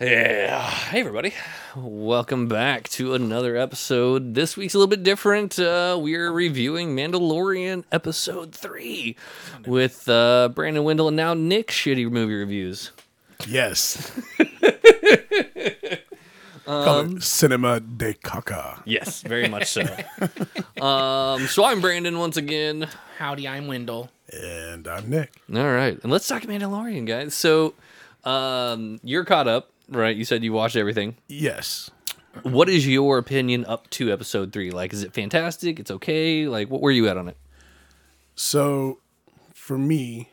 Yeah. Hey, everybody. Welcome back to another episode. This week's a little bit different. Uh, we're reviewing Mandalorian Episode 3 with uh, Brandon Wendell and now Nick Shitty Movie Reviews. Yes. Call it Cinema de Caca. Yes, very much so. um, so I'm Brandon once again. Howdy, I'm Wendell. And I'm Nick. All right. And let's talk Mandalorian, guys. So um, you're caught up, right? You said you watched everything. Yes. What is your opinion up to Episode 3? Like, is it fantastic? It's okay? Like, what were you at on it? So, for me,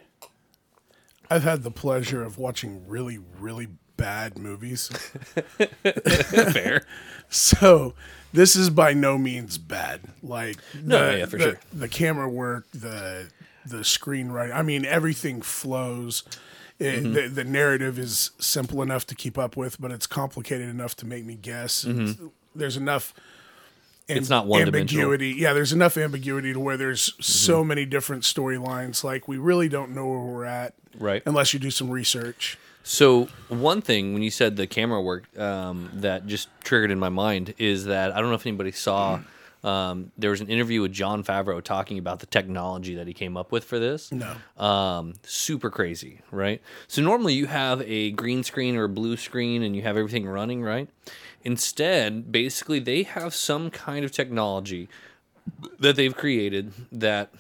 I've had the pleasure of watching really, really bad movies. Fair. So, this is by no means bad. Like, No, the, yeah, for the, sure. The camera work, the the screenwriting. I mean, everything flows. It, Mm-hmm. the, the narrative is simple enough to keep up with, but it's complicated enough to make me guess. There's enough. Mm-hmm. It's not one-dimensional. ambiguity. Yeah, there's enough ambiguity to where there's Mm-hmm. so many different storylines. Like we really don't know where we're at, Right. Unless you do some research. So one thing when you said the camera work um, that just triggered in my mind is that I don't know if anybody saw. Um, there was an interview with Jon Favreau talking about the technology that he came up with for this. No. Um, super crazy, right? So normally you have a green screen or a blue screen and you have everything running, right? Instead, basically they have some kind of technology that they've created that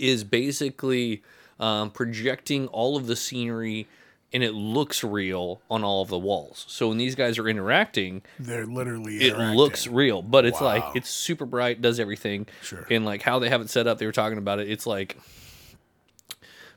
is basically um, projecting all of the scenery and it looks real on all of the walls. So when these guys are interacting, They're literally. it interacting. looks real, but it's like it's super bright, does everything. Sure. And like how they have it set up, they were talking about it. It's like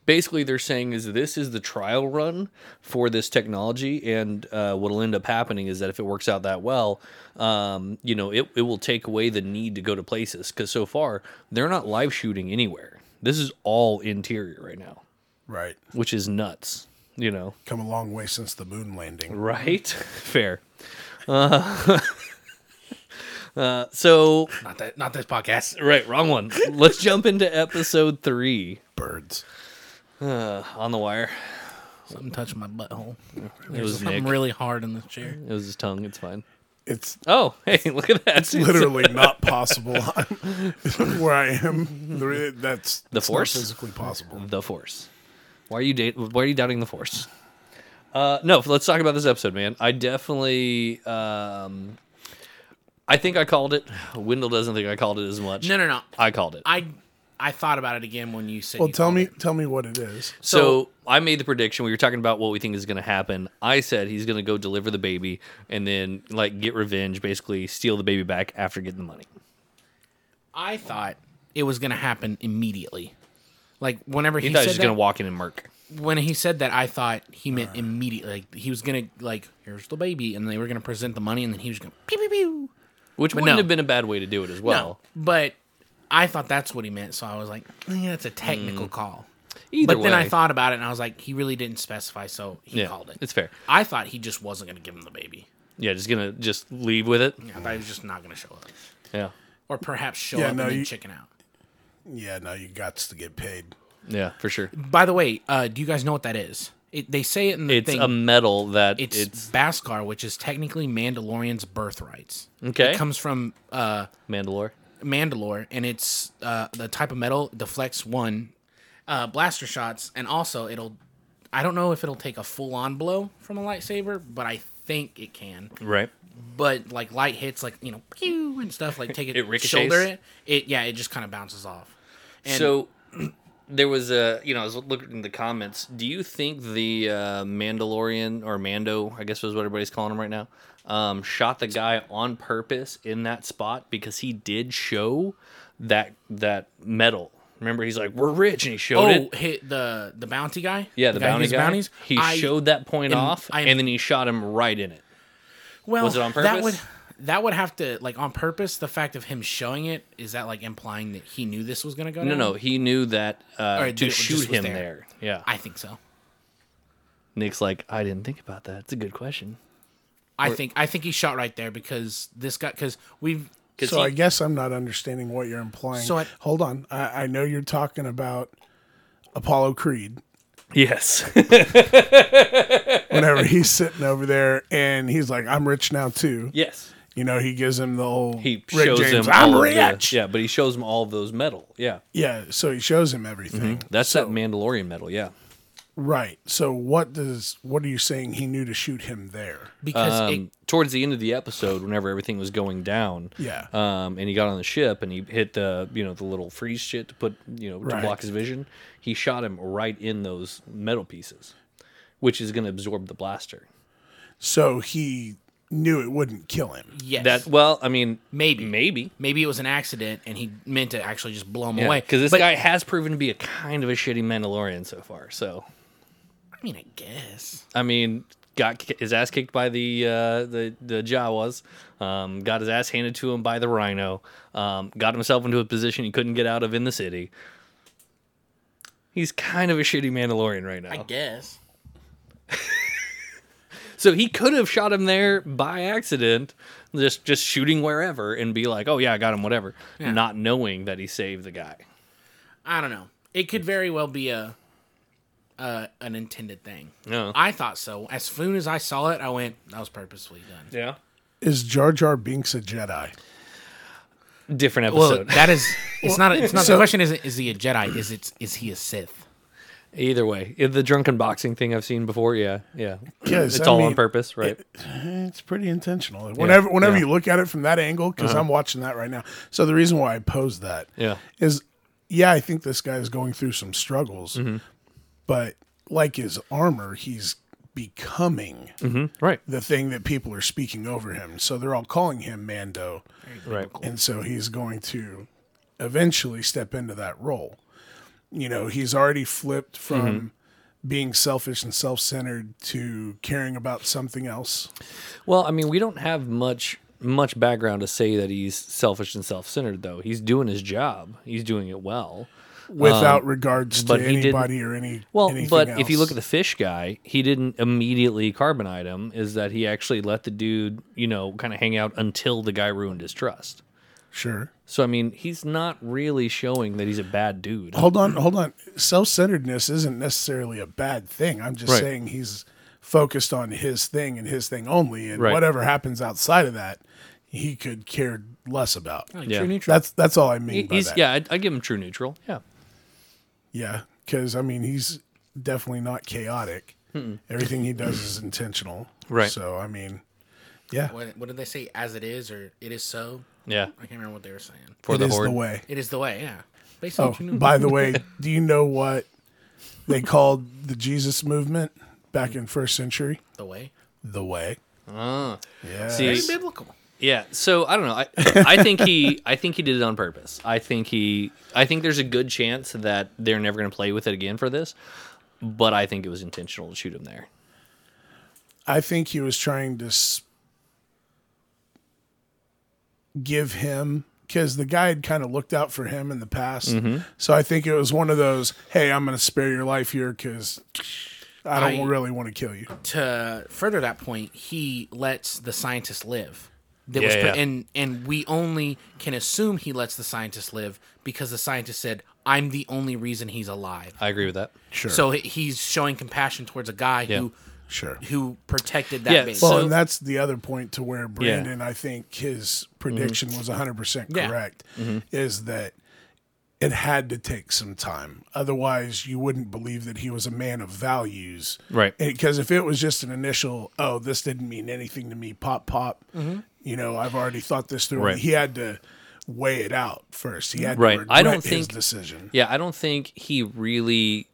basically they're saying is this is the trial run for this technology, and uh, what'll end up happening is that if it works out that well, um, you know, it it will take away the need to go to places because so far they're not live shooting anywhere. This is all interior right now, right. which is nuts. You know, Come a long way since the moon landing. right? Fair. Uh, uh, so Not that, not this podcast. Right, wrong one. Let's jump into episode three Birds. uh, on the wire. Something touched my butthole. It There's was something Nick. really hard in this chair. It was his tongue. It's fine. It's Oh, hey, look at that. It's literally not possible where I am. There- That's The it's not Force? physically possible. the Force. Why are you date? Why are you doubting the Force? Uh, no, let's talk about this episode, man. I definitely, um, I think I called it. Wendell doesn't think I called it as much. No, no, no. I called it. I I thought about it again when you said. Well, you tell me, it. tell me what it is. So, I made the prediction. We were talking about what we think is going to happen. I said he's going to go deliver the baby and then like get revenge, basically steal the baby back after getting the money. I thought it was going to happen immediately. Like whenever He he, thought he said was that, going to walk in and murk. when he said that, I thought he meant immediately. Like he was going to like, here's the baby, and they were going to present the money, and then he was going to pew pew pew. Which But wouldn't no. have been a bad way to do it as well. no, but I thought that's what he meant, so I was like, yeah, it's a technical hmm. call. Either but then I thought about it, and I was like, he really didn't specify, so he yeah, called it. it's fair. I thought he just wasn't going to give him the baby. Yeah, just gonna just leave with it. I thought he was just not going to show up, Yeah, or perhaps show Yeah, up no, and then you- chicken out. Yeah, no, you got to get paid. yeah, for sure. By the way, uh, do you guys know what that is? It, they say it in the It's thing. a metal that it's, it's, Beskar, which is technically Mandalorian's birthrights. Okay. It comes from uh, Mandalore. Mandalore, and it's uh, the type of metal deflects one uh, blaster shots, and also it'll. I don't know if it'll take a full on blow from a lightsaber, but I think it can. Right. But like light hits, like you know, pew and stuff, like take it, It ricochets? shoulder it. It yeah, it just kind of bounces off. And so there was a you know I was looking in the comments. Do you think the uh, Mandalorian or Mando, I guess was what everybody's calling him right now, um, shot the guy on purpose in that spot because he did show that that metal. Remember, he's like, "We're rich," and he showed it. oh, it. hit the the bounty guy. Yeah, the, guy bounty guy. Bounties. He I- showed that point am- off, I and then he shot him right in it. Well, Was it on That purpose? would that would have to like on purpose. The fact of him showing it is that like implying that he knew this was going to go No, down? no, he knew that uh, Or to that shoot him there. there. Yeah, I think so. Nick's like, I didn't think about that. It's a good question. I think I think he shot right there because this guy because we've So he- I guess I'm not understanding what you're implying. So I- Hold on. I, I know you're talking about Apollo Creed. Yes. Whenever he's sitting over there and he's like, "I'm rich now too." yes. You know, he gives him the whole He Rick shows James, him I'm of the- rich. yeah, but he shows him all of those metal. Yeah. Yeah, so he shows him everything. Mm-hmm. That's that Mandalorian metal. Yeah. Right. So what does what are you saying he knew to shoot him there? because it, Um, towards the end of the episode, whenever everything was going down, Yeah. um, and he got on the ship and he hit the you know the little freeze shit to put you know to Right. block his vision, he shot him right in those metal pieces, which is going to absorb the blaster. So he knew it wouldn't kill him. yes, That well, I mean, maybe maybe. maybe it was an accident and he meant to actually just blow him Yeah, away. because this But, guy has proven to be a kind of a shitty Mandalorian so far. So, I mean, I guess. I mean, got his ass kicked by the uh, the the Jawas, um, got his ass handed to him by the Rhino, um, got himself into a position he couldn't get out of in the city. He's kind of a shitty Mandalorian right now. I guess. So he could have shot him there by accident, just just shooting wherever and be like, "Oh yeah, I got him," whatever, Yeah. not knowing that he saved the guy. I don't know. It could very well be a, uh, an intended thing. No. I thought so. As soon as I saw it, I went, "That was purposefully done." Yeah. Is Jar Jar Binks a Jedi? Different Well, episode. that is. It's not. It's not. So- the question isn't is he a Jedi? Is it? Is he a Sith? Either way, the drunken boxing thing I've seen before, yeah, yeah, 'Cause, it's I all on purpose, right? It's pretty intentional. Whenever whenever yeah. you look at it from that angle, because I'm watching that right now. So the reason why I posed that yeah, is, yeah, I think this guy is going through some struggles, but like his armor, he's becoming mm-hmm. right, the thing that people are speaking over him. So they're all calling him Mando, right. and so he's going to eventually step into that role. You know, he's already flipped from mm-hmm. being selfish and self-centered to caring about something else. Well, I mean, we don't have much much background to say that he's selfish and self-centered, though. He's doing his job. He's doing it well. Without regards to Um, but he didn't- anybody or any. Well, anything but if you look at the fish guy, he didn't immediately carbonite him. Is that he actually let the dude, you know, kind of hang out until the guy ruined his trust. sure, So I mean, he's not really showing that he's a bad dude. hold on, hold on. Self-centeredness isn't necessarily a bad thing. I'm just Right. saying he's focused on his thing and his thing only, and Right. whatever happens outside of that, he could care less about. Like Yeah. true neutral. That's that's all I mean by He's that. yeah, I, I give him true neutral. Yeah, Yeah, because I mean he's definitely not chaotic. Everything he does is intentional. Right. So I mean, yeah, What, what did they say? As it is, or it is so. yeah. I can't remember what they were saying. For it the is horde. the way. It is the way. Yeah. Basically, Oh, true neutral. by the way, do you know what they called the Jesus movement back in first century? the way. The way. Ah. Yeah. See, Very biblical. Yeah, so I don't know. I I think he I think he did it on purpose. I think he I think there's a good chance that they're never going to play with it again for this, but I think it was intentional to shoot him there. I think he was trying to s- give him because the guy had kind of looked out for him in the past. Mm-hmm. So I think it was one of those, hey, I'm going to spare your life here because I don't I- really want to kill you. To further that point, he lets the scientist live. That Yeah, was, yeah. and and we only can assume he lets the scientist live because the scientist said, "I'm the only reason he's alive." I agree with that. Sure. So he's showing compassion towards a guy Yeah. who sure. who protected that Yeah, base. Well, So- and that's the other point to where Brandon, I think his prediction mm-hmm. was 100% Yeah. correct, mm-hmm. is that it had to take some time. Otherwise, you wouldn't believe that he was a man of values. Right. Because if it was just an initial, oh, this didn't mean anything to me, pop, pop, mm-hmm. You know, I've already thought this through. Right. He had to weigh it out first. He had Right. to I don't regret his think- decision. Yeah, I don't think he really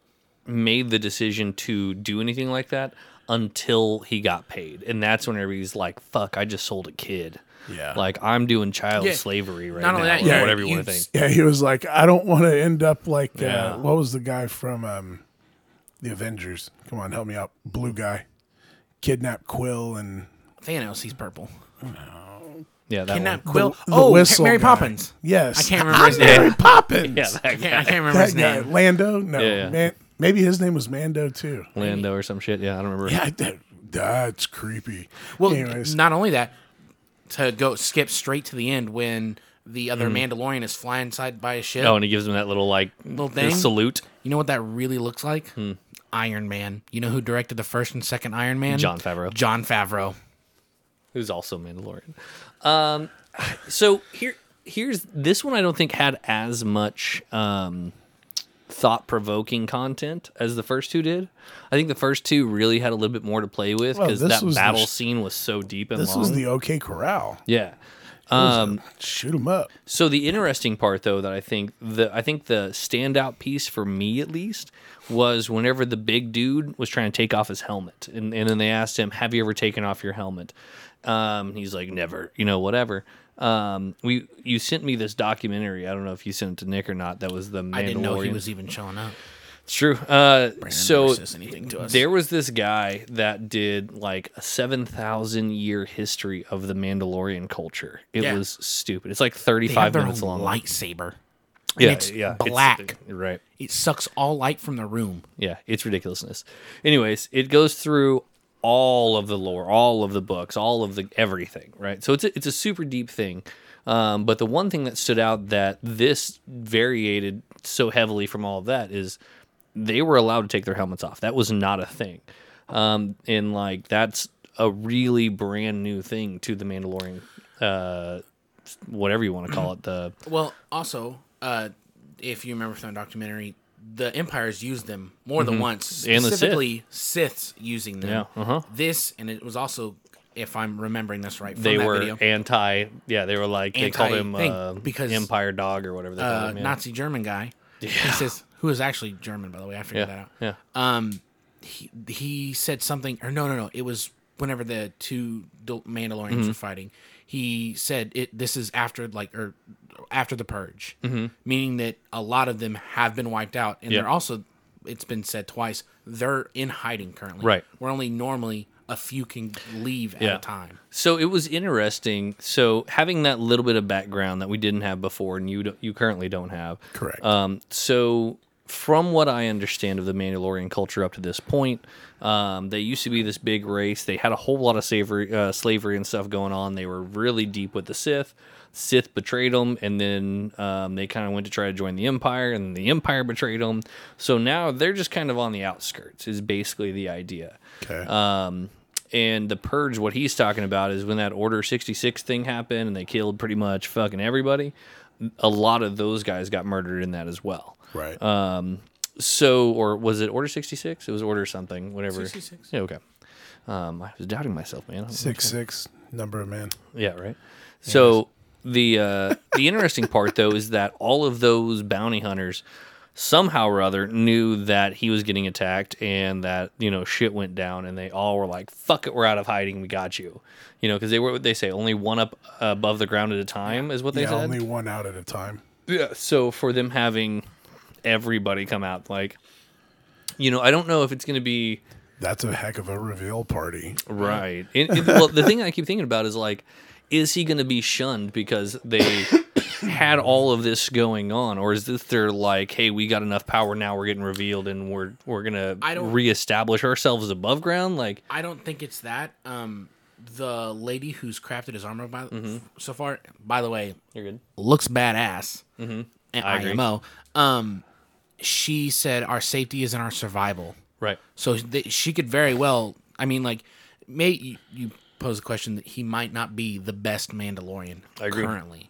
made the decision to do anything like that until he got paid. And that's whenever he's like, fuck, I just sold a kid. Yeah. Like I'm doing child Yeah. slavery right Not now. only that, yeah, whatever you you want to think. Yeah, he was like, I don't want to end up like Yeah. uh, what was the guy from um, the Avengers? Come on, help me out. Blue guy, kidnap Quill and Thanos, he's purple. Yeah, that Kidnap one. Quill. the oh, whistle Mary guy. Poppins. Yes, I can't remember his name. Mary name. Poppins. Yeah, that I can't, I can't remember that his guy, name. Lando. No, Yeah, yeah. man, maybe his name was Mando too. Lando or some shit. Yeah, I don't remember. Yeah, that, that's creepy. Well, Anyways, not only that, to go skip straight to the end when the other Mandalorian is flying side by a ship. Mm-hmm. Oh, and he gives him that little like Little thing? salute. You know what that really looks like? Hmm. Iron Man. You know who directed the first and second Iron Man? Jon Favreau. Jon Favreau. Who's also Mandalorian. Um, so here, here's this one. I don't think had as much um, thought-provoking content as the first two did. I think the first two really had a little bit more to play with because this that the battle scene was so deep and long. This long. was the OK Corral. yeah. Um, Shoot them up. So the interesting part, though, that I think the I think the standout piece for me at least was whenever the big dude was trying to take off his helmet, and, and then they asked him, "Have you ever taken off your helmet?" Um, he's like, "Never," you know, whatever. Um, we you sent me this documentary. I don't know if you sent it to Nick or not. That was the Mandalorian. I didn't know he was even showing up. It's true. Uh, Brandon so says anything to us. there was this guy that did like a 7,000 year history of the Mandalorian culture. It Yeah. was stupid. It's like 35 minutes own long. lightsaber. yeah, it's yeah, it's- black. right. It sucks all light from the room. Yeah, it's ridiculousness. Anyways, it goes through all of the lore, all of the books, all of the everything, right? So it's a, it's a super deep thing. Um, but the one thing that stood out that this variated so heavily from all of that is they were allowed to take their helmets off. That was not a thing. Um, and like that's a really brand new thing to the Mandalorian, uh, whatever you want to call it. The Well, also, uh, if you remember from the documentary, the empires used them more than once. Mm-hmm. The Sith. Specifically, Siths using them. Yeah, uh-huh. This, and it was also, if I'm remembering this right, from they were video, anti. Yeah, they were like they called him uh, because, Empire Dog or whatever they called uh, him. Yeah. Nazi German guy. Yeah. He says, who is actually German, by the way. I figured that out. yeah. Um, he, he said something, or no, no, no. It was whenever the two Mandalorians Mm-hmm. were fighting. He said it. This is after like or after the purge, meaning that a lot of them have been wiped out, and Mm-hmm. They're also. It's been said twice. They're in hiding currently. Right. Where only normally a few can leave at Yeah. a time. So it was interesting. So having that little bit of background that we didn't have before, and you don't, you currently don't have. Correct. Um, so from what I understand of the Mandalorian culture up to this point, um, they used to be this big race. They had a whole lot of slavery, uh, slavery and stuff going on. They were really deep with the Sith. Sith betrayed them, and then um, they kind of went to try to join the Empire, and the Empire betrayed them. So now they're just kind of on the outskirts. Is basically the idea. Okay. Um, and the purge, what he's talking about is when that Order 66 thing happened and they killed pretty much fucking everybody. A lot of those guys got murdered in that as well. Right. Um, so, or was it Order 66? It was Order something, whatever. 66. Yeah, okay. Um, I was doubting myself, man. I don't know. six six number of man. Yeah, right. So the uh, the interesting part though is that all of those bounty hunters somehow or other knew that he was getting attacked and that you know shit went down and they all were like fuck it we're out of hiding we got you you know because they were what they say only one up above the ground at a time is what they yeah, said only one out at a time. yeah. So for them having everybody come out, like, you know, I don't know if it's going to be That's a heck of a reveal party. right. And- and- well, the thing I keep thinking about is like, is he going to be shunned because they had all of this going on, or is this they're like, hey, we got enough power now, we're getting revealed, and we're we're gonna I don't- reestablish ourselves above ground? Like, I don't think it's that. Um, the lady who's crafted his armor by, Mm-hmm. so far, by the way, you're good. looks badass. Mm-hmm. And I agree. IMO. Um, she said our safety is in our survival. Right. So th- she could very well. I mean, like, may you, you pose a question that he might not be the best Mandalorian I agree. currently,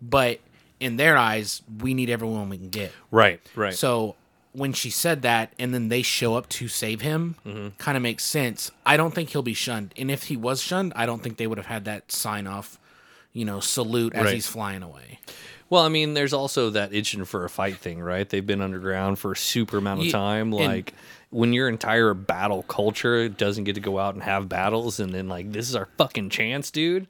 but in their eyes, we need everyone we can get. Right. Right. So when she said that, and then they show up to save him, Mm-hmm. kind of makes sense. I don't think he'll be shunned, and if he was shunned, I don't think they would have had that sign off, you know, salute as Right. he's flying away. Well, I mean, there's also that itching for a fight thing, right? They've been underground for a super amount of time. and- Like when your entire battle culture doesn't get to go out and have battles, and then like this is our fucking chance, dude.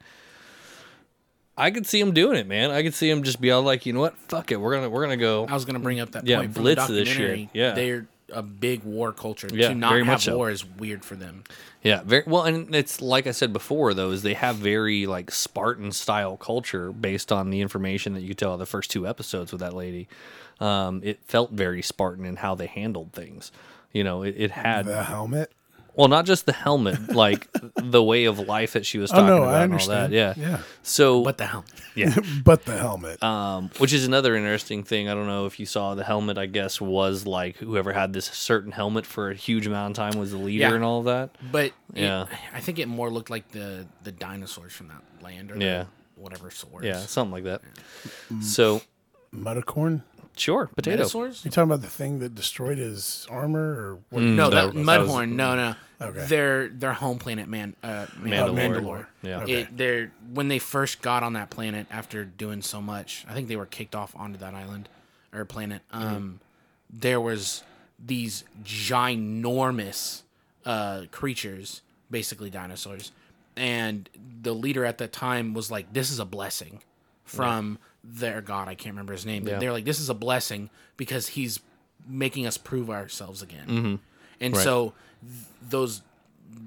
I could see him doing it, man. I could see him just be all like, you know what, fuck it, we're gonna we're gonna go. I was going to bring up that Yeah, point from blitz the this shit. documentary. Yeah. they're a big war culture. Yeah, to not very have much so. war is weird for them. Yeah, very well, and it's like I said before, though, is they have very like Spartan style culture based on the information that you could tell the first two episodes with that lady. Um, it felt very Spartan in how they handled things. You know, it, it had The helmet. Well, not just the helmet, like the way of life that she was Oh talking no, about I and all that. Yeah. yeah. So What the helmet. yeah. But the helmet. Um, which is another interesting thing. I don't know if you saw the helmet. I guess was like whoever had this certain helmet for a huge amount of time was the leader Yeah. and all of that. But it- Yeah. I think it more looked like the the dinosaurs from that land or the Yeah. whatever source. Yeah, something like that. So Mutacorn. Sure, potato. Dinosaurs? You talking about the thing that destroyed his armor, or what? Mm, No, that- that, that was- Mudhorn. no, no. Okay. Their their home planet, man. Uh, Mandalore. Mandalore. Yeah. Okay. It, they're when they first got on that planet after doing so much. I think they were kicked off onto that island or planet. Um, there was these ginormous uh, creatures, basically dinosaurs, and the leader at that time was like, "This is a blessing from their god." I can't remember his name. But Yeah. they're like, "This is a blessing because he's making us prove ourselves again." And Mm-hmm. Right. so th- those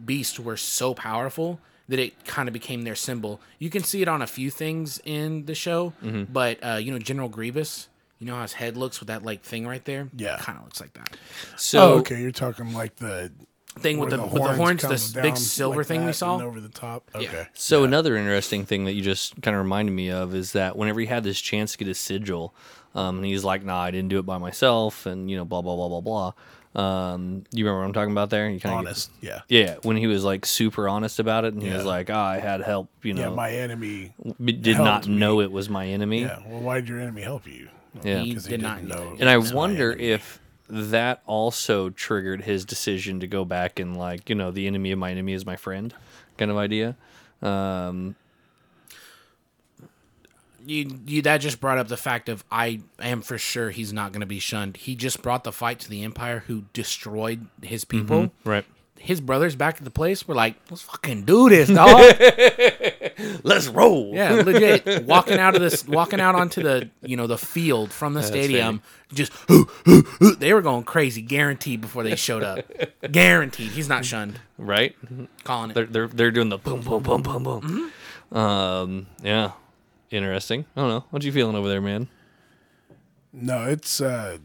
beasts were so powerful that it kind of became their symbol. You can see it on a few things in the show, Mm-hmm. but uh, you know General Grievous, you know how his head looks with that like thing right there. Yeah. kind of looks like that So oh, okay. You're talking like the thing with where the, with the horns, this big silver like thing we saw. over the top. Okay. So another interesting thing that you just kind of reminded me of is that whenever he had this chance to get his sigil, um, and he's like, "Nah, I didn't do it by myself," and you know, blah blah blah blah blah. Um, you remember what I'm talking about there? You kinda get- Honest. Yeah. yeah, when he was like super honest about it, and he was like, "Ah, I had help," you Yeah. know, My enemy. b- did not me. know it was my enemy. Yeah. Well, why did your enemy help you? Yeah. He 'Cause did not didn't know. And I it was my wonder if that also triggered his decision to go back and like, you know, the enemy of my enemy is my friend kind of idea. Um, you, you that just brought up the fact of I am for sure he's not going to be shunned. He just brought the fight to the Empire, who destroyed his people. right. His brothers back at the place were like, "Let's fucking do this, dog." Let's roll. Yeah, legit. walking out of this, walking out onto the, you know, the field from the stadium, just they were going crazy, guaranteed before they showed up. Guaranteed, he's not shunned. Right. Calling it. They're it. they're they're doing the boom boom boom boom boom. Mm-hmm. Um, yeah, interesting. I don't know. What you feeling over there, man? No, it's. uh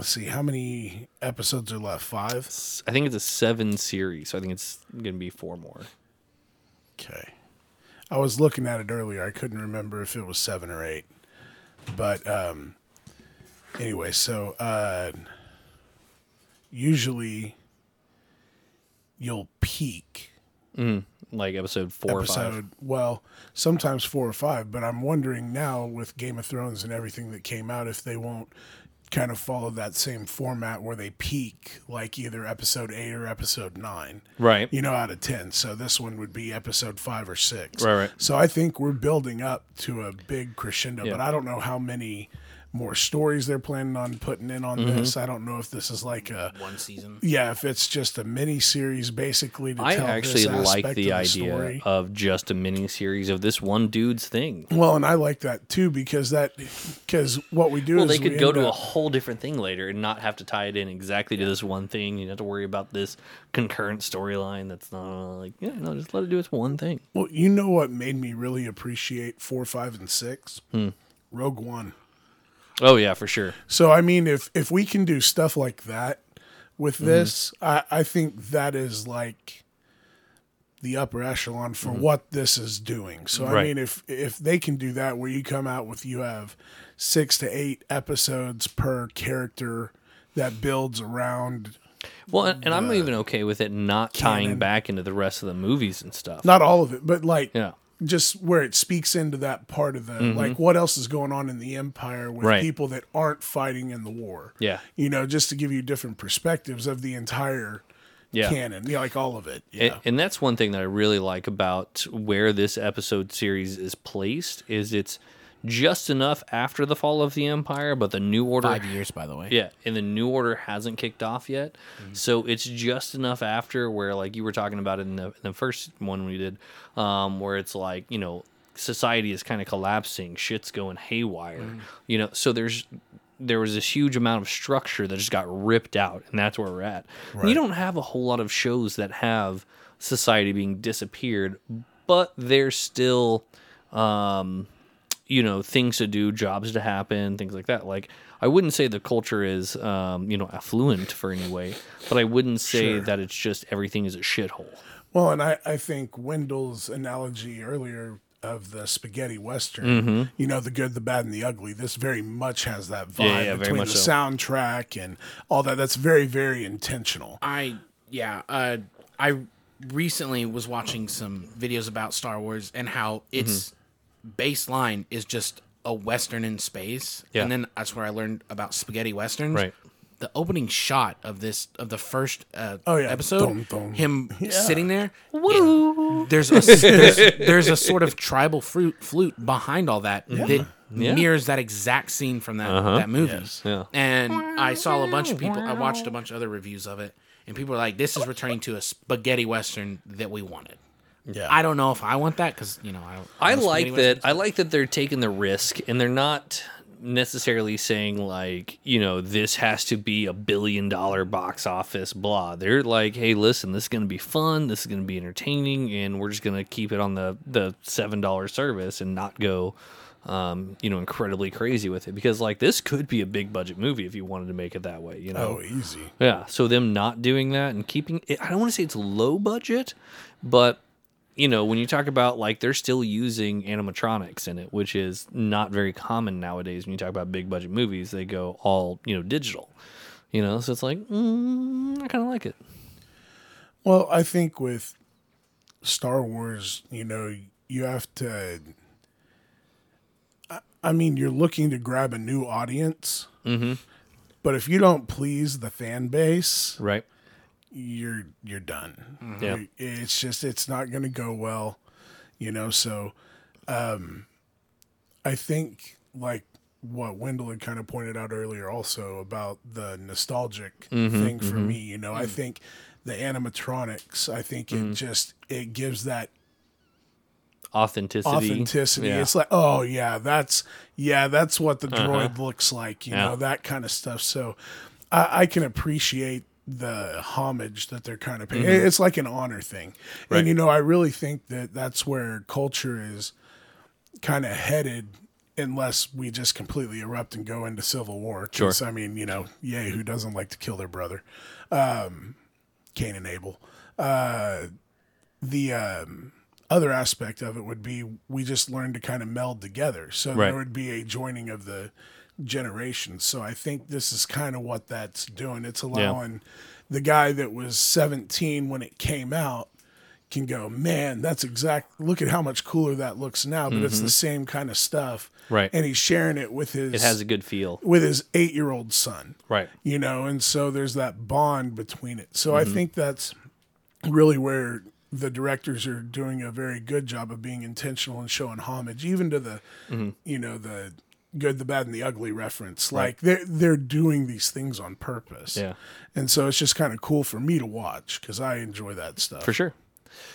Let's see. How many episodes are left? Five. I think it's a seven series, so I think it's gonna be four more. Okay. I was looking at it earlier. I couldn't remember if it was seven or eight. But um anyway, so uh usually you'll peak Like episode four or five. episode well, sometimes four or five, but I'm wondering now with Game of Thrones and everything that came out if they won't kind of follow that same format where they peak like either episode eight or episode nine Right. you know, out of 10. So this one would be episode five or six. Right, right. So I think we're building up to a big crescendo, Yeah. but I don't know how many more stories they're planning on putting in on Mm-hmm. this. I don't know if this is like a, One season. yeah, if it's just a mini series basically to I tell actually this like aspect the of idea story. of just a mini series of this one dude's thing. Well, and I like that too because that because what we do Well, is they could we go end to a whole different thing later and not have to tie it in exactly to this one thing. You don't have to worry about this concurrent storyline. That's not like yeah, no, just let it do its one thing. Well, you know what made me really appreciate four, five, and six? Hmm. Rogue One. Oh yeah, for sure. So I mean, if if we can do stuff like that with Mm-hmm. this, I, I think that is like the upper echelon for what this is doing. So I Mm-hmm. Mean, if if they can do that, where you come out with you have six to eight episodes per character that builds around Well, and, and I'm even okay with it not tying back into the rest of the movies and stuff. not all of it, but like Yeah. Just where it speaks into that part of the like what else is going on in the empire with Mm-hmm. Right. people that aren't fighting in the war. Yeah. You know, just to give you different perspectives of the entire Yeah. canon. Yeah, like all of it. And, Yeah. and that's one thing that I really like about where this episode series is placed is it's just enough after the fall of the empire, but the new order Five years, by the way. Yeah, and the new order hasn't kicked off yet, Mm-hmm. so it's just enough after where, like you were talking about in the, in the first one we did, um, where it's like you know society is kind of collapsing, shit's going haywire, Mm-hmm. you know. So there's there was this huge amount of structure that just got ripped out, and that's where we're at. You don't have a whole lot of shows that have society being disappeared, but there's still um, you know things to do jobs to happen things like that like I wouldn't say the culture is, um, you know, affluent for any way, but I wouldn't say Sure. that it's just everything is a shithole. Well, and I, I think Wendell's analogy earlier of the spaghetti western, Mm-hmm. you know, the good, the bad, and the ugly. This very much has that vibe Yeah, yeah, very between much the so. soundtrack and all that. That's very, very intentional. I yeah, uh, I recently was watching some videos about Star Wars and how its baseline is just a western in space. Yeah. And then that's where I learned about spaghetti westerns. Right. The opening shot of this of the first uh, Oh, yeah. episode, Dum, dum. him sitting there. it- there's a there's, there's a sort of tribal fruit flute behind all that that Yeah. Uh-huh. mirrors that exact scene from that that movie. Yes. Yeah. And I saw a bunch of people. I watched a bunch of other reviews of it, and people were like, "This is returning to a spaghetti western that we wanted." Yeah. I don't know if I want that because you know I. I I'm like that. I like that they're taking the risk and they're not necessarily saying like you know this has to be a billion dollar box office blah they're like hey listen this is going to be fun this is going to be entertaining and we're just going to keep it on the the seven dollar service and not go um you know incredibly crazy with it because like this could be a big budget movie if you wanted to make it that way you know Oh, easy. yeah. So them not doing that and keeping it, I don't want to say it's low budget, but you know, when you talk about like they're still using animatronics in it, which is not very common nowadays. When you talk about big budget movies, they go all you know digital. You know, so it's like mm, I kind of like it. Well, I think with Star Wars, you know, you have to. I- I mean, you're looking to grab a new audience, mm-hmm. but if you don't please the fan base, Right. You're you're done. Mm-hmm. Yeah. It's just it's not going to go well, you know. So, um, I think like what Wendell had kind of pointed out earlier, also about the nostalgic mm-hmm, thing for mm-hmm. me. You know, I mm. think the animatronics. I think it mm. just it gives that Authenticity. authenticity. Yeah. It's like, oh yeah, that's yeah, that's what the uh-huh. droid Uh-huh. looks like, you Yeah. know, that kind of stuff. So I, I can appreciate the homage that they're kind of paying. Mm-hmm. It's like an honor thing, and you know, I really think that that's where culture is kind of headed. Unless we just completely erupt and go into civil war. Sure. I mean, you know, yay, who doesn't like to kill their brother? Um, Cain and Abel. Uh, the um, other aspect of it would be we just learn to kind of meld together. So Right. there would be a joining of the generations. So I think this is kind of what that's doing. It's allowing the guy that was 17 when it came out can go, man, that's exact. Look at how much cooler that looks now, but it's the same kind of stuff. Mm-hmm. Right. And he's sharing it with his It has a good feel. with his eight year old son Right. you know and so there's that bond between it so Mm-hmm. i think that's really where the directors are doing a very good job of being intentional and showing homage even to the Mm-hmm. you know the good the bad and the ugly reference like they're they're doing these things on purpose Yeah. and so it's just kind of cool for me to watch because i enjoy that stuff For sure.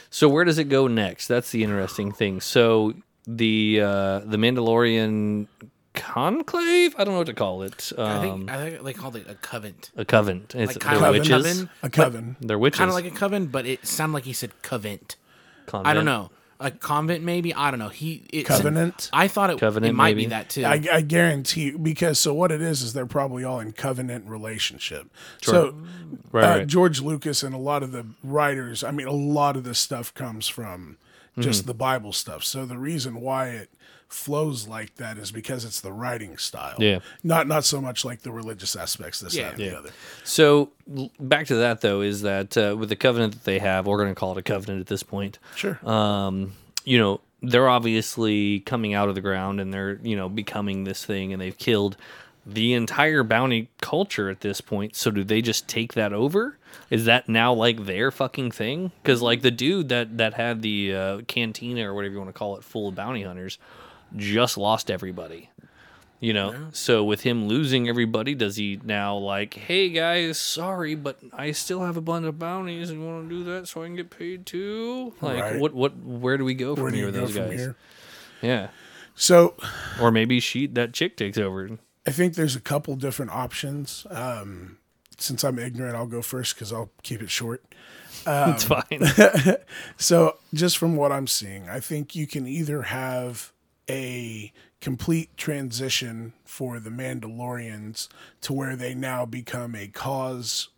So where does it go next? That's the interesting thing. So the uh, the Mandalorian conclave. I don't know what to call it. Um, I think I think they called it a covenant, a coven. It's, like kind they're of like a witches. coven, a coven They're witches. kind of like a coven, but it sounded like he said covent. I don't know, a convent maybe. I don't know. He it, Covenant? I thought it, Covenant, it might maybe. be that too. I, I guarantee you, because so what it is is they're probably all in covenant relationship. So Right, uh, right. George Lucas and a lot of the writers, I mean, a lot of this stuff comes from just Mm-hmm. the Bible stuff. So the reason why it flows like that is because it's the writing style. Yeah. Not not so much like the religious aspects, this, Yeah. that, and the other. So back to that though is that uh, with the covenant that they have, we're going to call it a covenant at this point. Sure. um, you know, they're obviously coming out of the ground and they're, you know, becoming this thing and they've killed the entire bounty culture at this point. So do they just take that over? Is that now like their fucking thing? Because like the dude that that had the uh, cantina or whatever you want to call it, full of bounty hunters, just lost everybody. You know, so with him losing everybody, does he now like, hey guys, sorry, but I still have a bunch of bounties and want to do that so I can get paid too? Like, Right. what, what, where do we go from here with those guys? here? Yeah, So or maybe she, that chick takes over. I think there's a couple different options. Um, since I'm ignorant, I'll go first because I'll keep it short. it's fine. So, just from what I'm seeing, I think you can either have a complete transition for the Mandalorians to where they now become a cause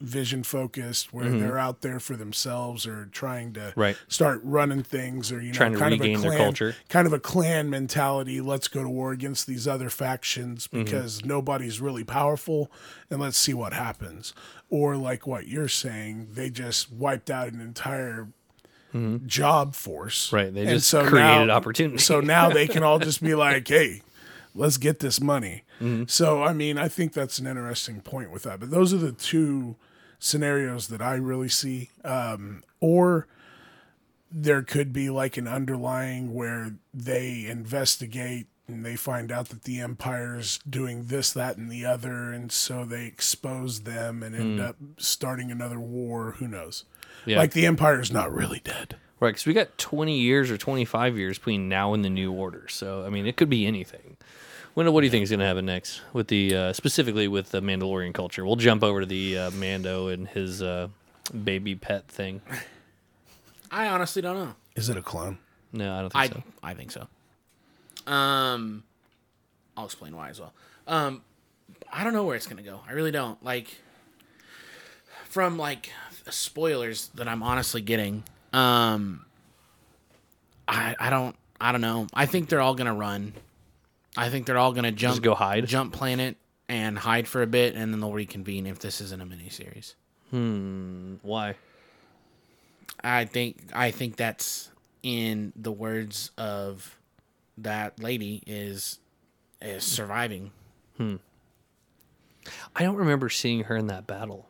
vision focused where they're out there for themselves or trying to Mm-hmm. Right. start running things or you know Trying to kind regain of a their clan, culture. kind of a clan mentality let's go to war against these other factions Mm-hmm. because nobody's really powerful and let's see what happens or like what you're saying they just wiped out an entire job force. Mm-hmm. Right, they And just so created now- opportunity. so now they can all just be like hey let's get this money. Mm-hmm. so i mean i think that's an interesting point with that. But those are the two scenarios that i really see. Um, or there could be like an underlying where they investigate and they find out that the empire's doing this that and the other and so they expose them and end up starting another war. Who knows Yeah. like the empire's not really dead Right, because we got 20 years or 25 years between now and the new order. So, I mean, it could be anything. Wendell, what do you think is going to happen next with the uh, specifically with the Mandalorian culture? We'll jump over to the uh, Mando and his uh, baby pet thing. I honestly don't know. is it a clone No, I don't I think so. I think so. Um, I'll explain why as well. Um, I don't know where it's gonna go. I really don't. Like, from like spoilers that I'm honestly getting. Um, I I don't I don't know. I think they're all gonna run. I think they're all gonna jump, go hide? jump planet, and hide for a bit, and then they'll reconvene if this isn't a miniseries. Hmm. Why? I think I think that's in the words of that lady is is surviving. Hmm. I don't remember seeing her in that battle.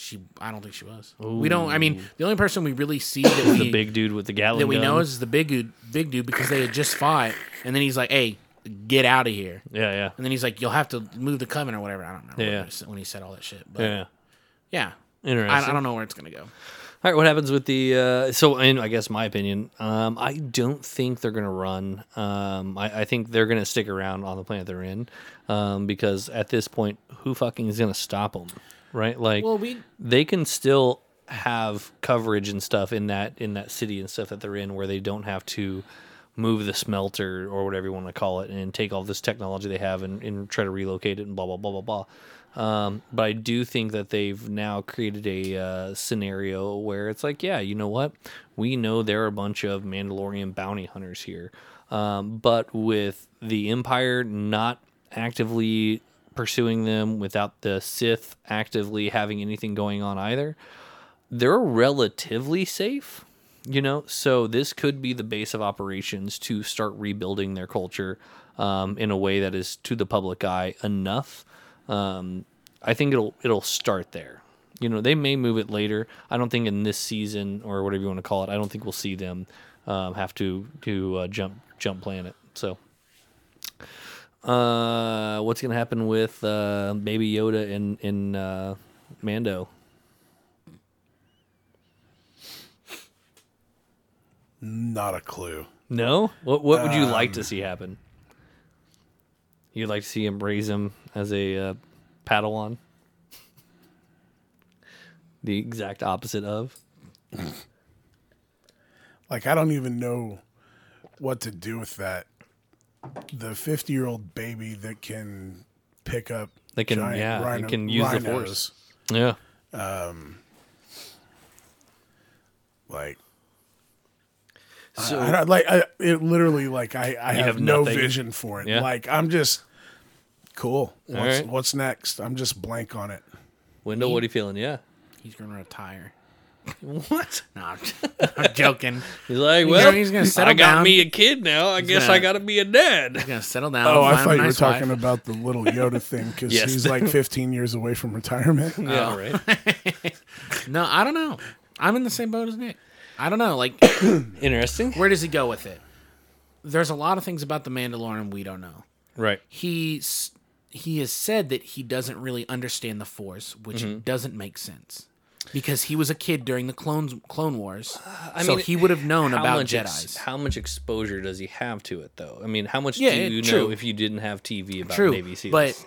She I don't think she was. We don't I mean the only person we really see that we The big dude with the Gatling that we gun. know is the big dude big dude because they had just fought and then he's like, Hey, get out of here. yeah, yeah, And then he's like, You'll have to move the coven or whatever. I don't know. Yeah. when he said all that shit. But yeah. yeah. Interesting. I, I don't know where it's gonna go. All right, what happens with the? Uh, so, in I guess my opinion, um, I don't think they're gonna run. Um, I, I think they're gonna stick around on the planet they're in, um, because at this point, who fucking is gonna stop them, right? Like, Well we they can still have coverage and stuff in that in that city and stuff that they're in, where they don't have to move the smelter or whatever you want to call it, and take all this technology they have and, and try to relocate it and blah blah blah blah blah. Um, but I do think that they've now created a uh, scenario where it's like, yeah, you know what? We know there are a bunch of Mandalorian bounty hunters here, um, but with the Empire not actively pursuing them, without the Sith actively having anything going on either, they're relatively safe. You know, so this could be the base of operations to start rebuilding their culture um, in a way that is to the public eye enough. Um, I think it'll it'll start there. You know, they may move it later. I don't think in this season or whatever you want to call it. I don't think we'll see them um, have to to uh, jump jump planet. So, uh, what's gonna happen with uh, Baby Yoda in in uh, Mando? not a clue No. What What would you like to see happen? You'd like to see him raise him as a uh, Padawan. The exact opposite of. Like I don't even know what to do with that. The fifty-year-old baby that can pick up That can- giant yeah, it rhino- can use the Force. Yeah. Um, like, So I, I, like I, it literally like I, I have, have no nothing. vision for it. Yeah. Like I'm just cool. What's right. what's next? I'm just blank on it. Wendell, what are you feeling? Yeah. he's gonna retire. What? No, I'm, I'm joking. He's like, well, gonna- he's gonna settle I got down. me a kid now. I guess gonna- I got to be a dad. He's gonna settle down. Oh, I find thought a you were nice talking about the little Yoda thing because Yes. he's like 15 years away from retirement. Yeah, right. No, I don't know. I'm in the same boat as Nick. I don't know. Like, Interesting. where does he go with it? There's a lot of things about the Mandalorian we don't know. Right. He's he has said that he doesn't really understand the Force, which Mm-hmm. doesn't make sense because he was a kid during the clones Clone Wars, uh, I so mean, he would have known about much ex- how much exposure does he have to it, though? I mean, how much Yeah, do you know if you didn't have TV about true, Navy SEALs? but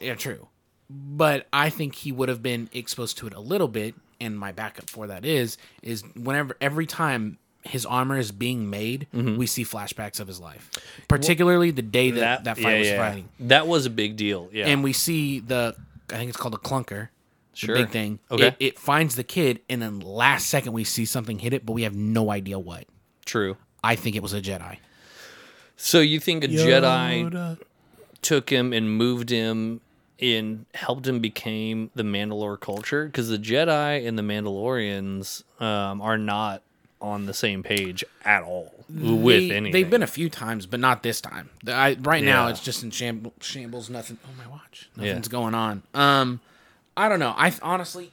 yeah, true. But I think he would have been exposed to it a little bit, and my backup for that is is whenever every time his armor is being made, mm-hmm. we see flashbacks of his life, particularly the day that that, fight yeah, was yeah. fighting, That was a big deal. Yeah. and we see the I think it's called a clunker. The Sure. big thing. Okay. It, it finds the kid, and then last second we see something hit it, but we have no idea what. True. I think it was a Jedi. So you think a Jedi took him and moved him and helped him become the Mandalore culture? Because the Jedi and the Mandalorians um, are not on the same page at all with they, anything. They've been a few times, but not this time. I, right now, it's just in shambles. Shambles. Nothing. Oh my watch. Yeah. Nothing's going on. Um, I don't know. I honestly,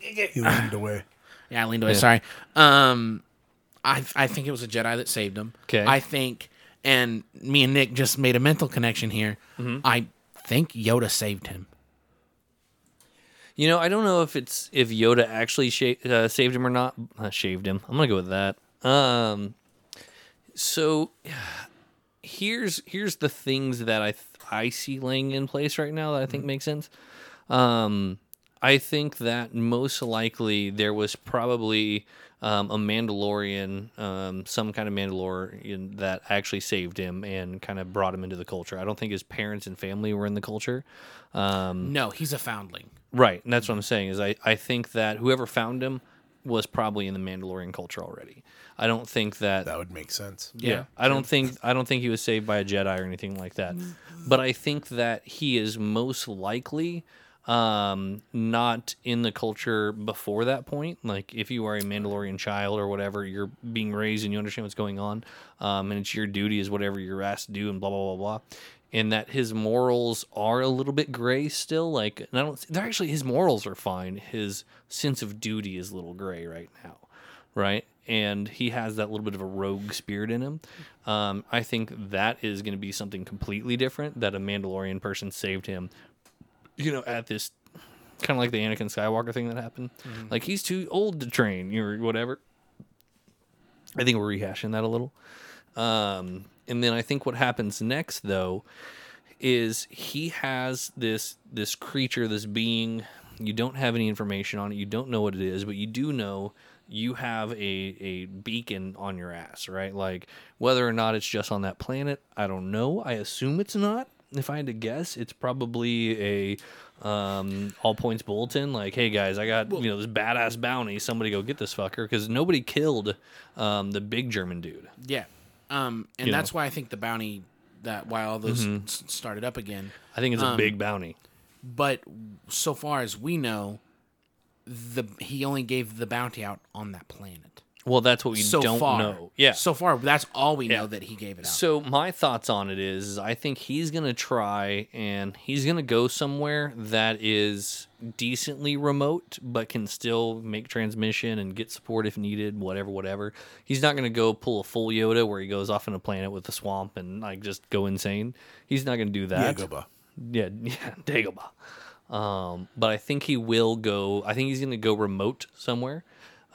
He leaned away. yeah, I leaned away. Sorry. Um, I I think it was a Jedi that saved him. Okay. I think, and me and Nick just made a mental connection here. Mm-hmm. I think Yoda saved him. You know, I don't know if it's if Yoda actually sha- uh, saved him or not. Uh, shaved him. I'm gonna go with that. Um, so here's here's the things that I th- I see laying in place right now that I think make sense. Um, I think that most likely there was probably um, a Mandalorian, um, some kind of Mandalorian that actually saved him and kind of brought him into the culture. I don't think his parents and family were in the culture. Um, No, he's a foundling. Right, and that's what I'm saying. Is I, I think that whoever found him was probably in the Mandalorian culture already. I don't think that. That would make sense. yeah, I don't think I don't think he was saved by a Jedi or anything like that. But I think that he is most likely um, not in the culture before that point. Like if you are a Mandalorian child or whatever, you're being raised and you understand what's going on, um, and it's your duty is whatever you're asked to do, and blah blah blah blah. And that his morals are a little bit gray still. Like, and I don't. They're actually his morals are fine. His sense of duty is a little gray right now, right? And he has that little bit of a rogue spirit in him. Um, I think that is going to be something completely different. That a Mandalorian person saved him you know, at this kind of like the Anakin Skywalker thing that happened. Like he's too old to train, or whatever. I think we're rehashing that a little. Um, and then I think what happens next, though, is he has this this creature, this being. You don't have any information on it. You don't know what it is, but you do know you have a, a beacon on your ass, right? Like whether or not it's just on that planet, I don't know. I assume it's not. If I had to guess, it's probably a um, all points bulletin. Like, hey guys, I got you know this badass bounty. Somebody go get this fucker because nobody killed um, the big German dude. Yeah. Um, and You that's why I think the bounty that why all those s- started up again. I think it's a Um, big bounty. But so far as we know, the he only gave the bounty out on that planet. Well, that's what we so don't far, know. Yeah. So far, that's all we Yeah. know that he gave it out. So my thoughts on it is, is I think he's gonna try and he's gonna go somewhere that is decently remote, but can still make transmission and get support if needed, whatever, whatever. He's not gonna go pull a full Yoda where he goes off in a planet with a swamp and like just go insane. He's not gonna do that. Dagobah. Yeah, yeah, Dagobah. Um, but I think he will go. I think he's going to go remote somewhere.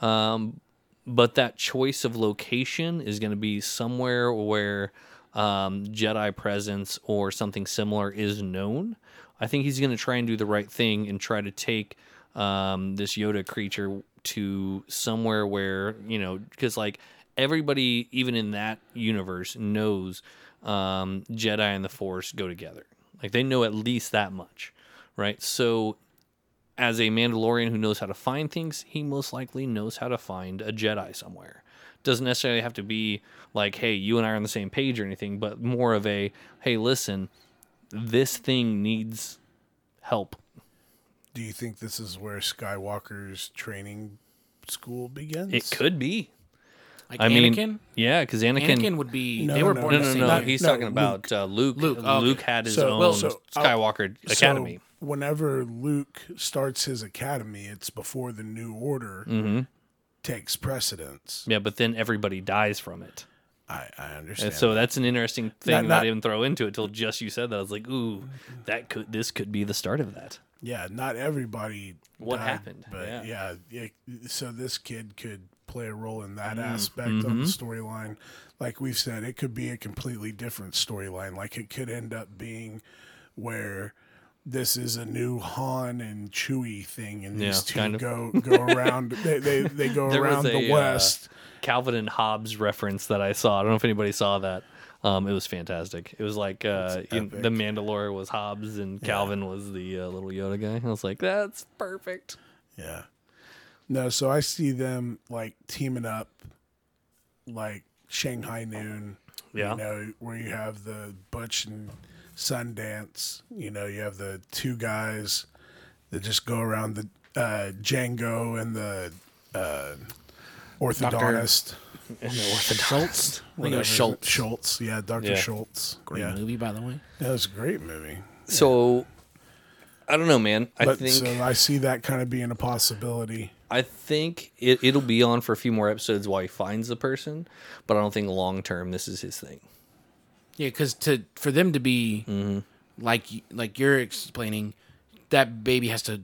Um, but that choice of location is going to be somewhere where um, Jedi presence or something similar is known. I think he's going to try and do the right thing and try to take um, this Yoda creature to somewhere where you know, because like everybody, even in that universe, knows um, Jedi and the Force go together. Like they know at least that much, right? So as a Mandalorian who knows how to find things, he most likely knows how to find a Jedi somewhere. Doesn't necessarily have to be like, hey, you and I are on the same page or anything, but more of a, hey, listen, this thing needs help. Do you think this is where Skywalker's training school begins? It could be. Like I Anakin, mean, yeah, because Anakin. Anakin would be. No, they were no, born no, the no, same no. Not- year. He's no, talking about uh, Luke. Luke, uh, Luke, oh, okay. had his So- own well, so I'll- Skywalker So, Academy. whenever Luke starts his academy, it's before the New Order mm-hmm. takes precedence. yeah, but then everybody dies from it. I, I understand. And so that's an interesting thing Not- that not- I didn't throw into it till just you said that. I was like, ooh, that could this could be the start of that. yeah, not everybody. What died, happened? But Yeah. yeah. yeah, So this kid could play a role in that Mm-hmm. aspect of the storyline. Like we've said, it could be a completely different storyline. Like it could end up being where this is a new Han and Chewie thing, and Yeah, these two kind of. go go around. They they, they go There around a, the uh, West. Calvin and Hobbes reference that I saw. I don't know if anybody saw that. Um, it was fantastic. It was like uh, you- the Mandalore was Hobbes and Calvin was the uh, little Yoda guy. I was like, that's perfect. Yeah. No, so I see them like teaming up, like Shanghai Noon. Yeah. You know, where you have the Butch and Sundance. You know, you have the two guys that just go around the uh, Django and the uh, orthodontist. And the Orthodox. Schultz. I whatever. Schultz. Schultz. Yeah, Dr. Yeah. Schultz. Great yeah. movie, by the way. That was a great movie. So, I don't know, man. I But think so I see that kind of being a possibility. I think it, it'll be on for a few more episodes while he finds the person, but I don't think long term this is his thing. Yeah, because to for them to be Mm-hmm. like like you're explaining, that baby has to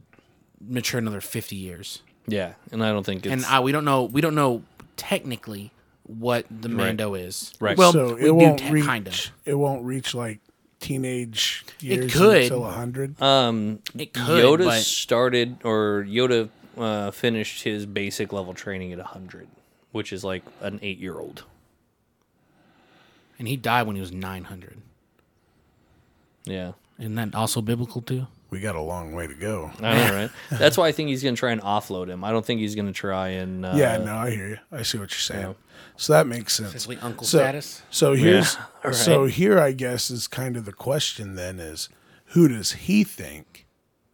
mature another fifty years, Yeah, and I don't think it's and I, we don't know we don't know technically what the Mando is. Right. Well, so we it do won't te- reach. kind of. It won't reach like teenage years could. until hundred. um It could, Yoda but started or Yoda uh, finished his basic level training at 100, which is like an 8-year-old. and he died when he was nine hundred. Yeah. Isn't that also biblical too? we got a long way to go. I know, right? That's why I think he's going to try and offload him. I don't think he's going to try and uh, yeah, no, I hear you. I see what you're saying. So that makes sense. Essentially, uncle So, status. so here's Yeah, so here I guess is kind of the question then is who does he think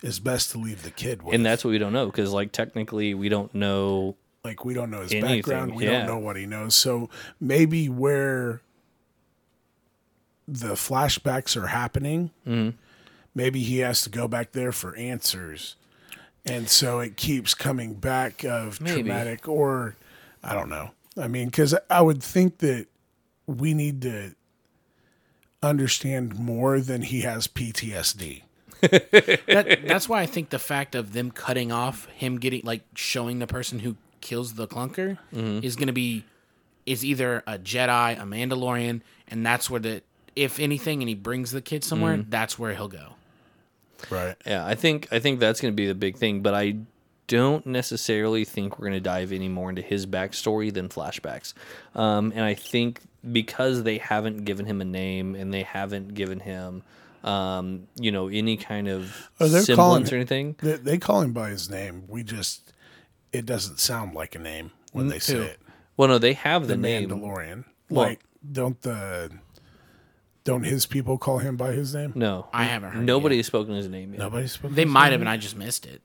is best to leave the kid with? And that's what we don't know because like technically we don't know like we don't know his Anything, background, we yeah. don't know what he knows. So maybe where the flashbacks are happening, Mm-hmm. maybe he has to go back there for answers. And so it keeps coming back of Maybe. traumatic or I don't know. I mean, cuz I would think that we need to understand more than he has PTSD. That, that's why I think the fact of them cutting off him getting like showing the person who kills the clunker Mm-hmm. is going to be is either a Jedi, a Mandalorian, and that's where the if anything, and he brings the kid somewhere, Mm-hmm. that's where he'll go. Right. Yeah, I think I think that's going to be the big thing, but I don't necessarily think we're going to dive any more into his backstory than flashbacks. Um, and I think because they haven't given him a name and they haven't given him, um, you know, any kind of Oh, they're semblance calling- or anything. They, they call him by his name. We just it doesn't sound like a name when they say who? it. Well, no, they have the, The name. Mandalorian. Well- like don't the don't his people call him by his name? No, I haven't heard Nobody has spoken his name yet. Nobody spoke. They his might name? have, and I just missed it.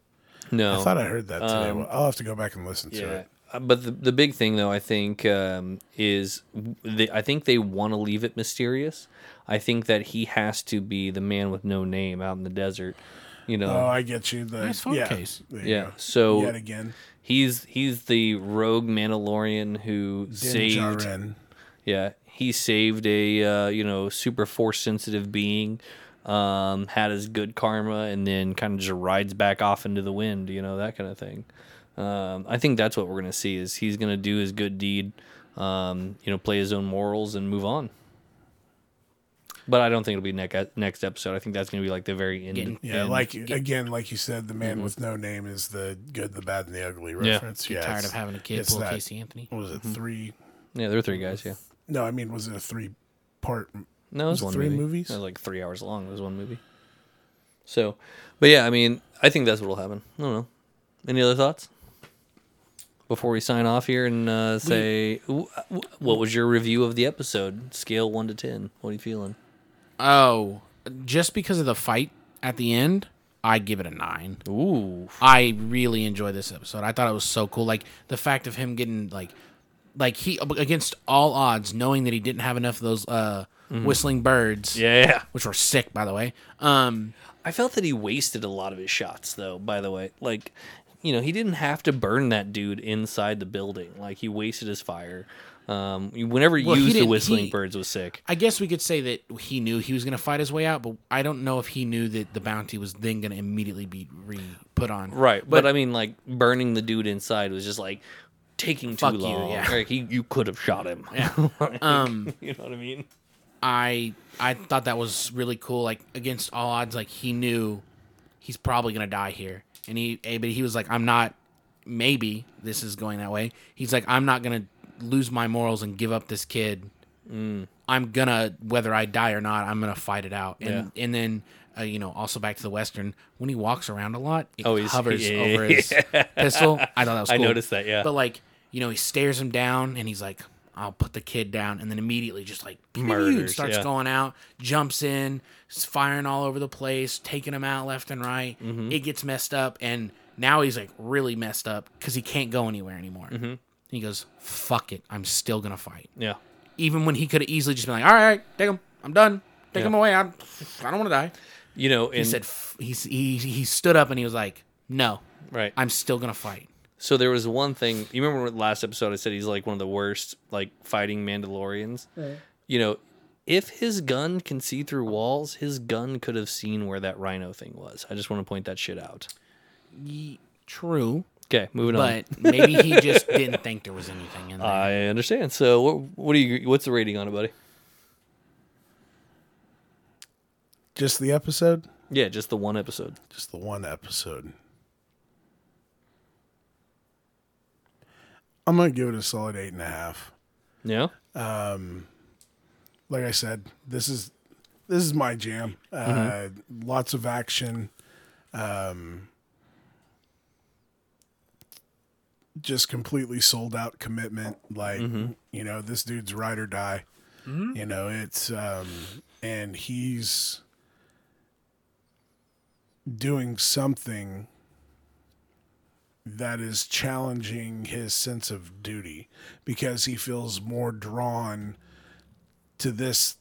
No, I thought I heard that today. well, I'll have to go back and listen to Um, it. Uh, but the the big thing though, I think, um, is they, I think they want to leave it mysterious. I think that he has to be the man with no name out in the desert. You know, Oh, I get you. The Nice phone yeah, case. there yeah. go. So yet again, he's he's the rogue Mandalorian who Din saved. Djarin. Yeah, he saved a uh, you know super force sensitive being. Um, had his good karma, and then kind of just rides back off into the wind. You know that kind of thing. Um, I think that's what we're gonna see is he's gonna do his good deed. Um, you know, play his own morals and move on. But I don't think it'll be next next episode. I think that's gonna be like the very end. Getting- Yeah, end. like again, like you said, the man with no name is the good, the bad, and the ugly reference. Get yeah, tired of having a kid it's pull that- Casey Anthony. What was it? Three? yeah, there were three guys. Yeah, No, I mean, was it a three part? no, it was, Was it one three movie. movies? It was like three hours long. It was one movie. So, but yeah, I mean, I think that's what'll happen. I don't know. Any other thoughts before we sign off here and uh, say wh- wh- what was your review of the episode? Scale one to ten. What are you feeling? Oh, just because of the fight at the end, I'd give it a nine. Ooh, I really enjoyed this episode. I thought it was so cool. Like the fact of him getting like, like he against all odds, knowing that he didn't have enough of those uh, whistling birds, yeah. which were sick, by the way. Um, I felt that he wasted a lot of his shots, though. By the way, like, you know, he didn't have to burn that dude inside the building. Like, he wasted his fire. Um, whenever he Well, used the whistling he- birds was sick. I guess we could say that he knew he was going to fight his way out, but I don't know if he knew that the bounty was then going to immediately be re put on. Right, but, I mean, like burning the dude inside was just like taking too Fuck you, long. yeah. Like, he, you could have shot him. Yeah. Um, you know what I mean? I I thought that was really cool. Like against all odds, like he knew he's probably gonna die here. And he, eh, but he was like, I'm not. Maybe this is going that way. He's like, I'm not gonna lose my morals and give up this kid. Mm. I'm gonna whether I die or not, I'm gonna fight it out. And and then. Uh, you know, also back to the western. When he walks around a lot, it Oh, hovers yeah, over yeah, his pistol. I thought that was I noticed that, yeah. But like, you know, he stares him down, and he's like, "I'll put the kid down," and then immediately just like Murders, starts yeah. going out, jumps in, firing all over the place, taking him out left and right. Mm-hmm. It gets messed up, and now he's like really messed up because he can't go anywhere anymore. Mm-hmm. He goes, "Fuck it, I'm still gonna fight." Yeah. Even when he could have easily just been like, "All right, take him, I'm done, take Yeah. him away. I'm, I don't want to die." You know, He said, f- "He's he he stood up and he was like, no, right. I'm still gonna fight." So there was one thing. You remember last episode I said he's like one of the worst like fighting Mandalorians. You know, if his gun can see through walls, his gun could have seen where that rhino thing was. I just want to point that shit out. Ye- True. Okay, moving on. but maybe he just didn't think there was anything in there. I understand. So what, what do you? What's the rating on it, buddy? Just the episode? Yeah, just the one episode. Just the one episode. I'm gonna give it a solid eight and a half. Yeah. Um, Like I said, this is this is my jam. Uh, Lots of action. Um, just completely sold out commitment. Like you know, this dude's ride or die. You know, it's um, and he's doing something that is challenging his sense of duty because he feels more drawn to this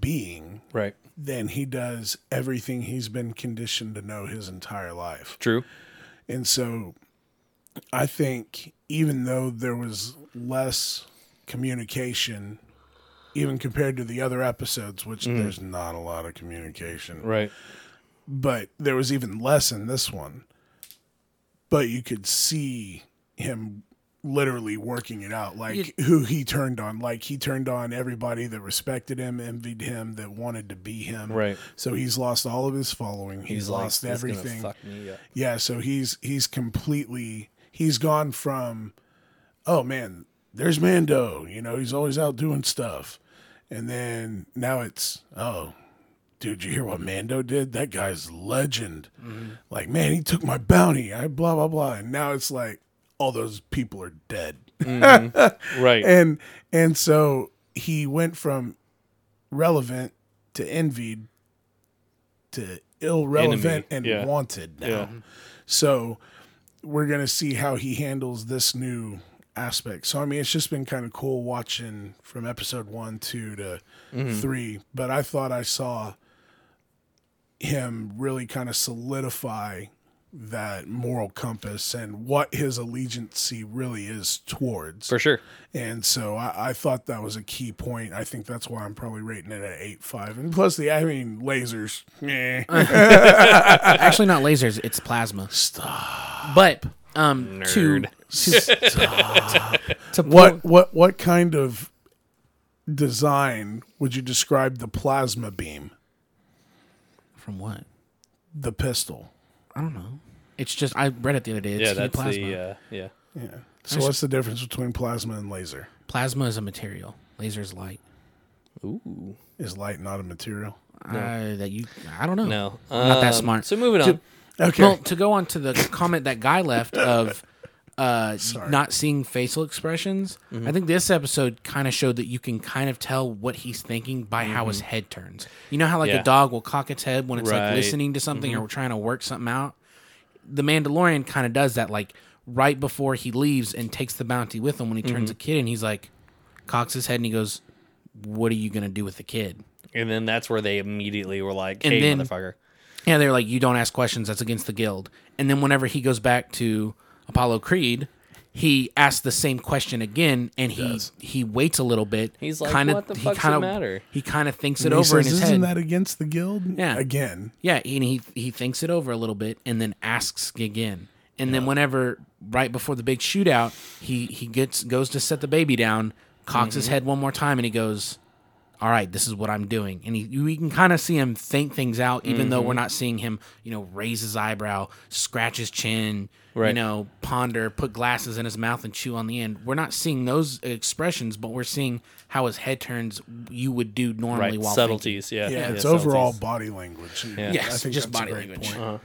being Right. than he does everything he's been conditioned to know his entire life. True. And so I think even though there was less communication, even compared to the other episodes, which mm. there's not a lot of communication, Right. but there was even less in this one. But you could see him literally working it out, like who he turned on. Like he turned on everybody that respected him, envied him, that wanted to be him. Right. So he's lost all of his following. He's, like, lost "This is gonna everything. fuck me up." Yeah, so he's he's completely he's gone from oh man, there's Mando, you know, he's always out doing stuff. And then now it's oh dude, you hear what Mando did? That guy's legend. Mm-hmm. Like, man, he took my bounty. I blah blah blah. And now it's like all those people are dead. Mm-hmm. Right. and and so he went from relevant to envied to irrelevant Enemy, and yeah. wanted now. Yeah. So we're gonna see how he handles this new aspect. So I mean, it's just been kind of cool watching from episode one, two to Mm-hmm. three. But I thought I saw him really kind of solidify that moral compass and what his allegiancy really is towards. For sure. And so I, I thought that was a key point. I think that's why I'm probably rating it at eight five. And plus the I mean lasers. Actually, not lasers; it's plasma. Stop. But um, to Nerd. to, to What what what kind of design would you describe the plasma beam? from what? The pistol. I don't know. It's just I read it the other day. It's yeah, that's plasma. the uh, yeah. Yeah. So what's the difference between plasma and laser? Plasma is a material. Laser is light. Ooh. Is light not a material? Uh, that you, I don't know. No. I'm not that Um, smart. So moving on. Okay. Well, to go on to the comment that guy left of uh, not seeing facial expressions, Mm-hmm. I think this episode kind of showed that you can kind of tell what he's thinking by how his head turns. You know how like Mm-hmm. Yeah. a dog will cock its head when it's Right. Mm-hmm. like listening to something or trying to work something out. The Mandalorian kind of does that, like right before he leaves and takes the bounty with him when he turns Mm-hmm. a kid, and he's like cocks his head and he goes, "What are you gonna do with the kid?" and then that's where they immediately were like, And "Hey, then- motherfucker." Yeah, they're like, you don't ask questions. That's against the guild. And then whenever he goes back to Apollo Creed, he asks the same question again, and he he waits a little bit. He's like, kinda, "What the he fuck's the kinda, matter?" He kind of thinks it And he over in says, his Isn't head. that against the guild? Yeah. Again. yeah, and he he thinks it over a little bit, and then asks again. And then whenever right before the big shootout, he he gets goes to set the baby down, cocks Mm-hmm. his head one more time, and he goes, all right, this is what I'm doing. And he, we can kind of see him think things out, even though Mm-hmm. we're not seeing him, you know, raise his eyebrow, scratch his chin, you know, ponder, put glasses in his mouth and chew on the end. We're not seeing those expressions, but we're seeing how his head turns you would do normally Right, while subtleties. Yeah, Yeah, yeah, it's overall subtleties. body language. Yeah. Yes, just that's a body language. Uh-huh.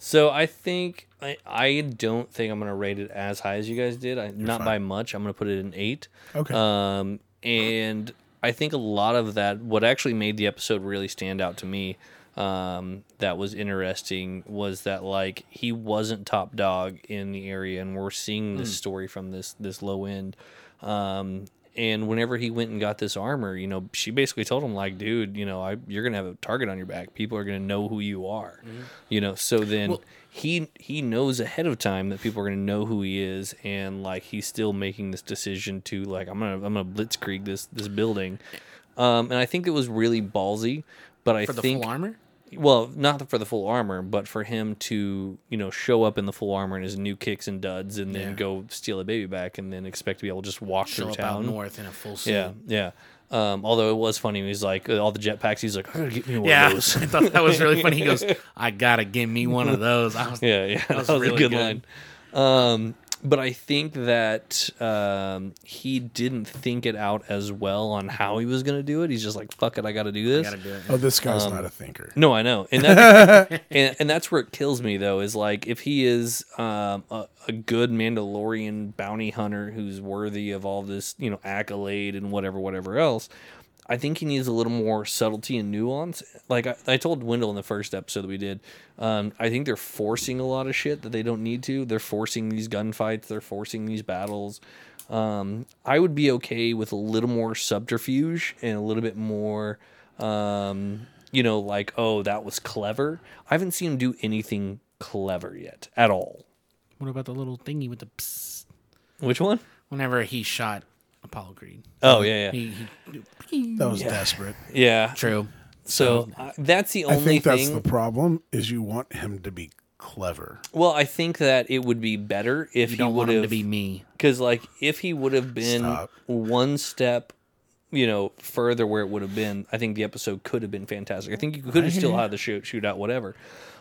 So I think I, I don't think I'm gonna rate it as high as you guys did. I, not fine. by much. I'm gonna put it an eight. Okay. Um, and I think a lot of that, what actually made the episode really stand out to me, um, that was interesting was that like he wasn't top dog in the area, and we're seeing this story from this this low end. Um, and whenever he went and got this armor, you know, she basically told him like, dude, you know, I you're gonna have a target on your back. People are gonna know who you are. You know, so then Well- he he knows ahead of time that people are gonna know who he is, and like he's still making this decision to like I'm gonna I'm gonna blitzkrieg this this building. Um, and I think it was really ballsy, but I For the think full armor? well, not for the full armor, but for him to, you know, show up in the full armor and his new kicks and duds and then Yeah. go steal a baby back and then expect to be able to just walk Show through up out town. north in a full suit. Yeah, yeah. Um, although it was funny, he's like all the jetpacks. He's like, I gotta get me one Yeah, of those. I thought that was really funny. He goes, "I gotta give me one of those." I was, yeah, yeah, that was was, really a good, good. line. Um, but I think that um, he didn't think it out as well on how he was gonna do it. He's just like, "Fuck it, I gotta do this." gotta do it. Oh, this guy's Um, not a thinker. No, I know, and that's and, and that's where it kills me though. Is like if he is um, a, a good Mandalorian bounty hunter who's worthy of all this, you know, accolade and whatever, whatever else. I think he needs a little more subtlety and nuance. Like I, I told Wendell in the first episode that we did, um, I think they're forcing a lot of shit that they don't need to. They're forcing these gunfights. They're forcing these battles. Um, I would be okay with a little more subterfuge and a little bit more, um, you know, like, oh, that was clever. I haven't seen him do anything clever yet at all. What about the little thingy with the? Psst? Which one? Whenever he shot Apollo Creed, Oh, yeah, yeah. he, he That was desperate. Yeah. true. So uh, that's the only. I think that's thing. the problem is you want him to be clever. well, I think that it would be better if You he don't would want him to have be me. because like if he would have been Stop. one step you know further where it would have been i think the episode could have been fantastic i think you could have still had the shoot shootout whatever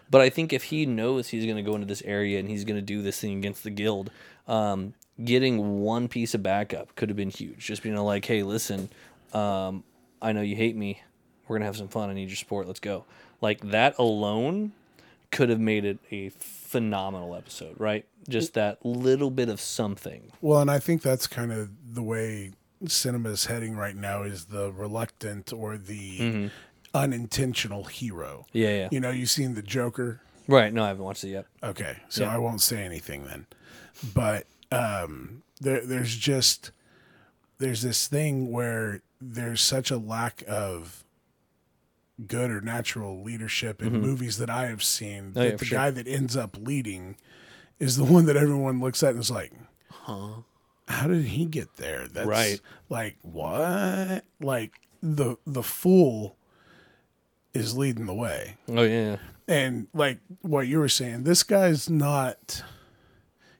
but i think if he knows he's going to go into this area and he's going to do this thing against the guild um, getting one piece of backup could have been huge just being like hey listen um, i know you hate me we're going to have some fun i need your support let's go like that alone could have made it a phenomenal episode right just that little bit of something Well, and I think that's kind of the way cinema is heading right now is the reluctant or the unintentional hero. Mm-hmm. Yeah, yeah. You know, you've seen the Joker. Right. No, I haven't watched it yet. Okay, so Yeah. I won't say anything then. But um, there, there's just there's this thing where there's such a lack of good or natural leadership in movies that I have seen Mm-hmm. Oh, that for the sure. guy that ends up leading is the one that everyone looks at and is like, Huh? how did he get there? That's Right. Like what? Like the the fool is leading the way. Oh yeah. And like what you were saying, this guy's not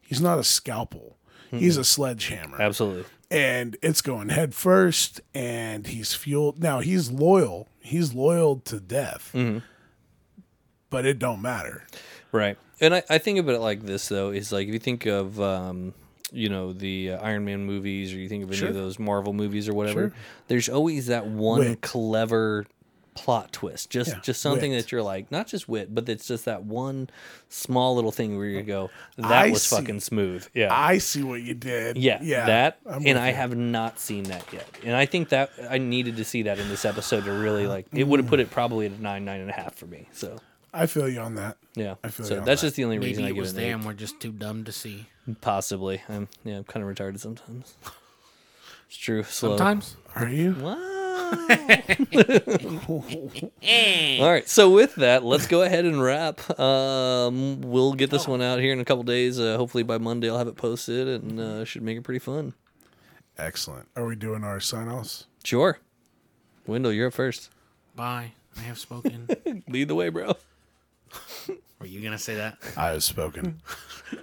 he's not a scalpel. He's a sledgehammer. Absolutely. And it's going head first and he's fueled now he's loyal. He's loyal to death. But it don't matter. Right. And I, I think of it like this though, is like if you think of um, you know, the uh, Iron Man movies or you think of any Sure. of those Marvel movies or whatever, Sure. there's always that one Wit. clever plot twist. Just Yeah, just something wit. that you're like, not just wit, but it's just that one small little thing where you go, that I was see. fucking smooth. Yeah. I see what you did. yeah, Yeah. that, I'm and I you. have not seen that yet, and I think that I needed to see that in this episode to really uh, like. It would have mm. put it probably at a nine, nine and a half for me. So I feel you on that. yeah, I feel so you on that's that. just the only Maybe reason I it give it an there and we're just too dumb to see. Possibly. I'm yeah, I'm kind of retarded sometimes. It's true. Slow. Sometimes. Are you? Wow. All right. So with that, let's go ahead and wrap. Um, we'll get this one out here in a couple days. Uh, hopefully by Monday I'll have it posted and uh, should make it pretty fun. Excellent. Are we doing our sign offs? Sure. Wendell, you're up first. Bye. I have spoken. Lead the way, bro. Were you gonna say that? I have spoken.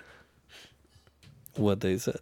What they said.